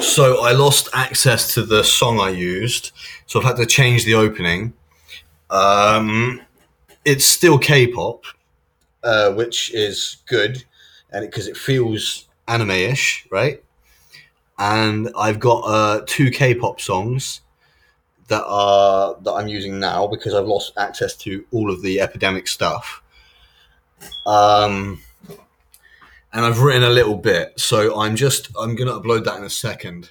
So I lost access to the song I used, so I've had to change the opening. Um, it's still K-pop, uh, which is good, and because it, feels anime-ish, right? And I've got uh, two K-pop songs that are that I'm using now because I've lost access to all of the epidemic stuff. Um, and I've written a little bit, so I'm just I'm gonna upload that in a second.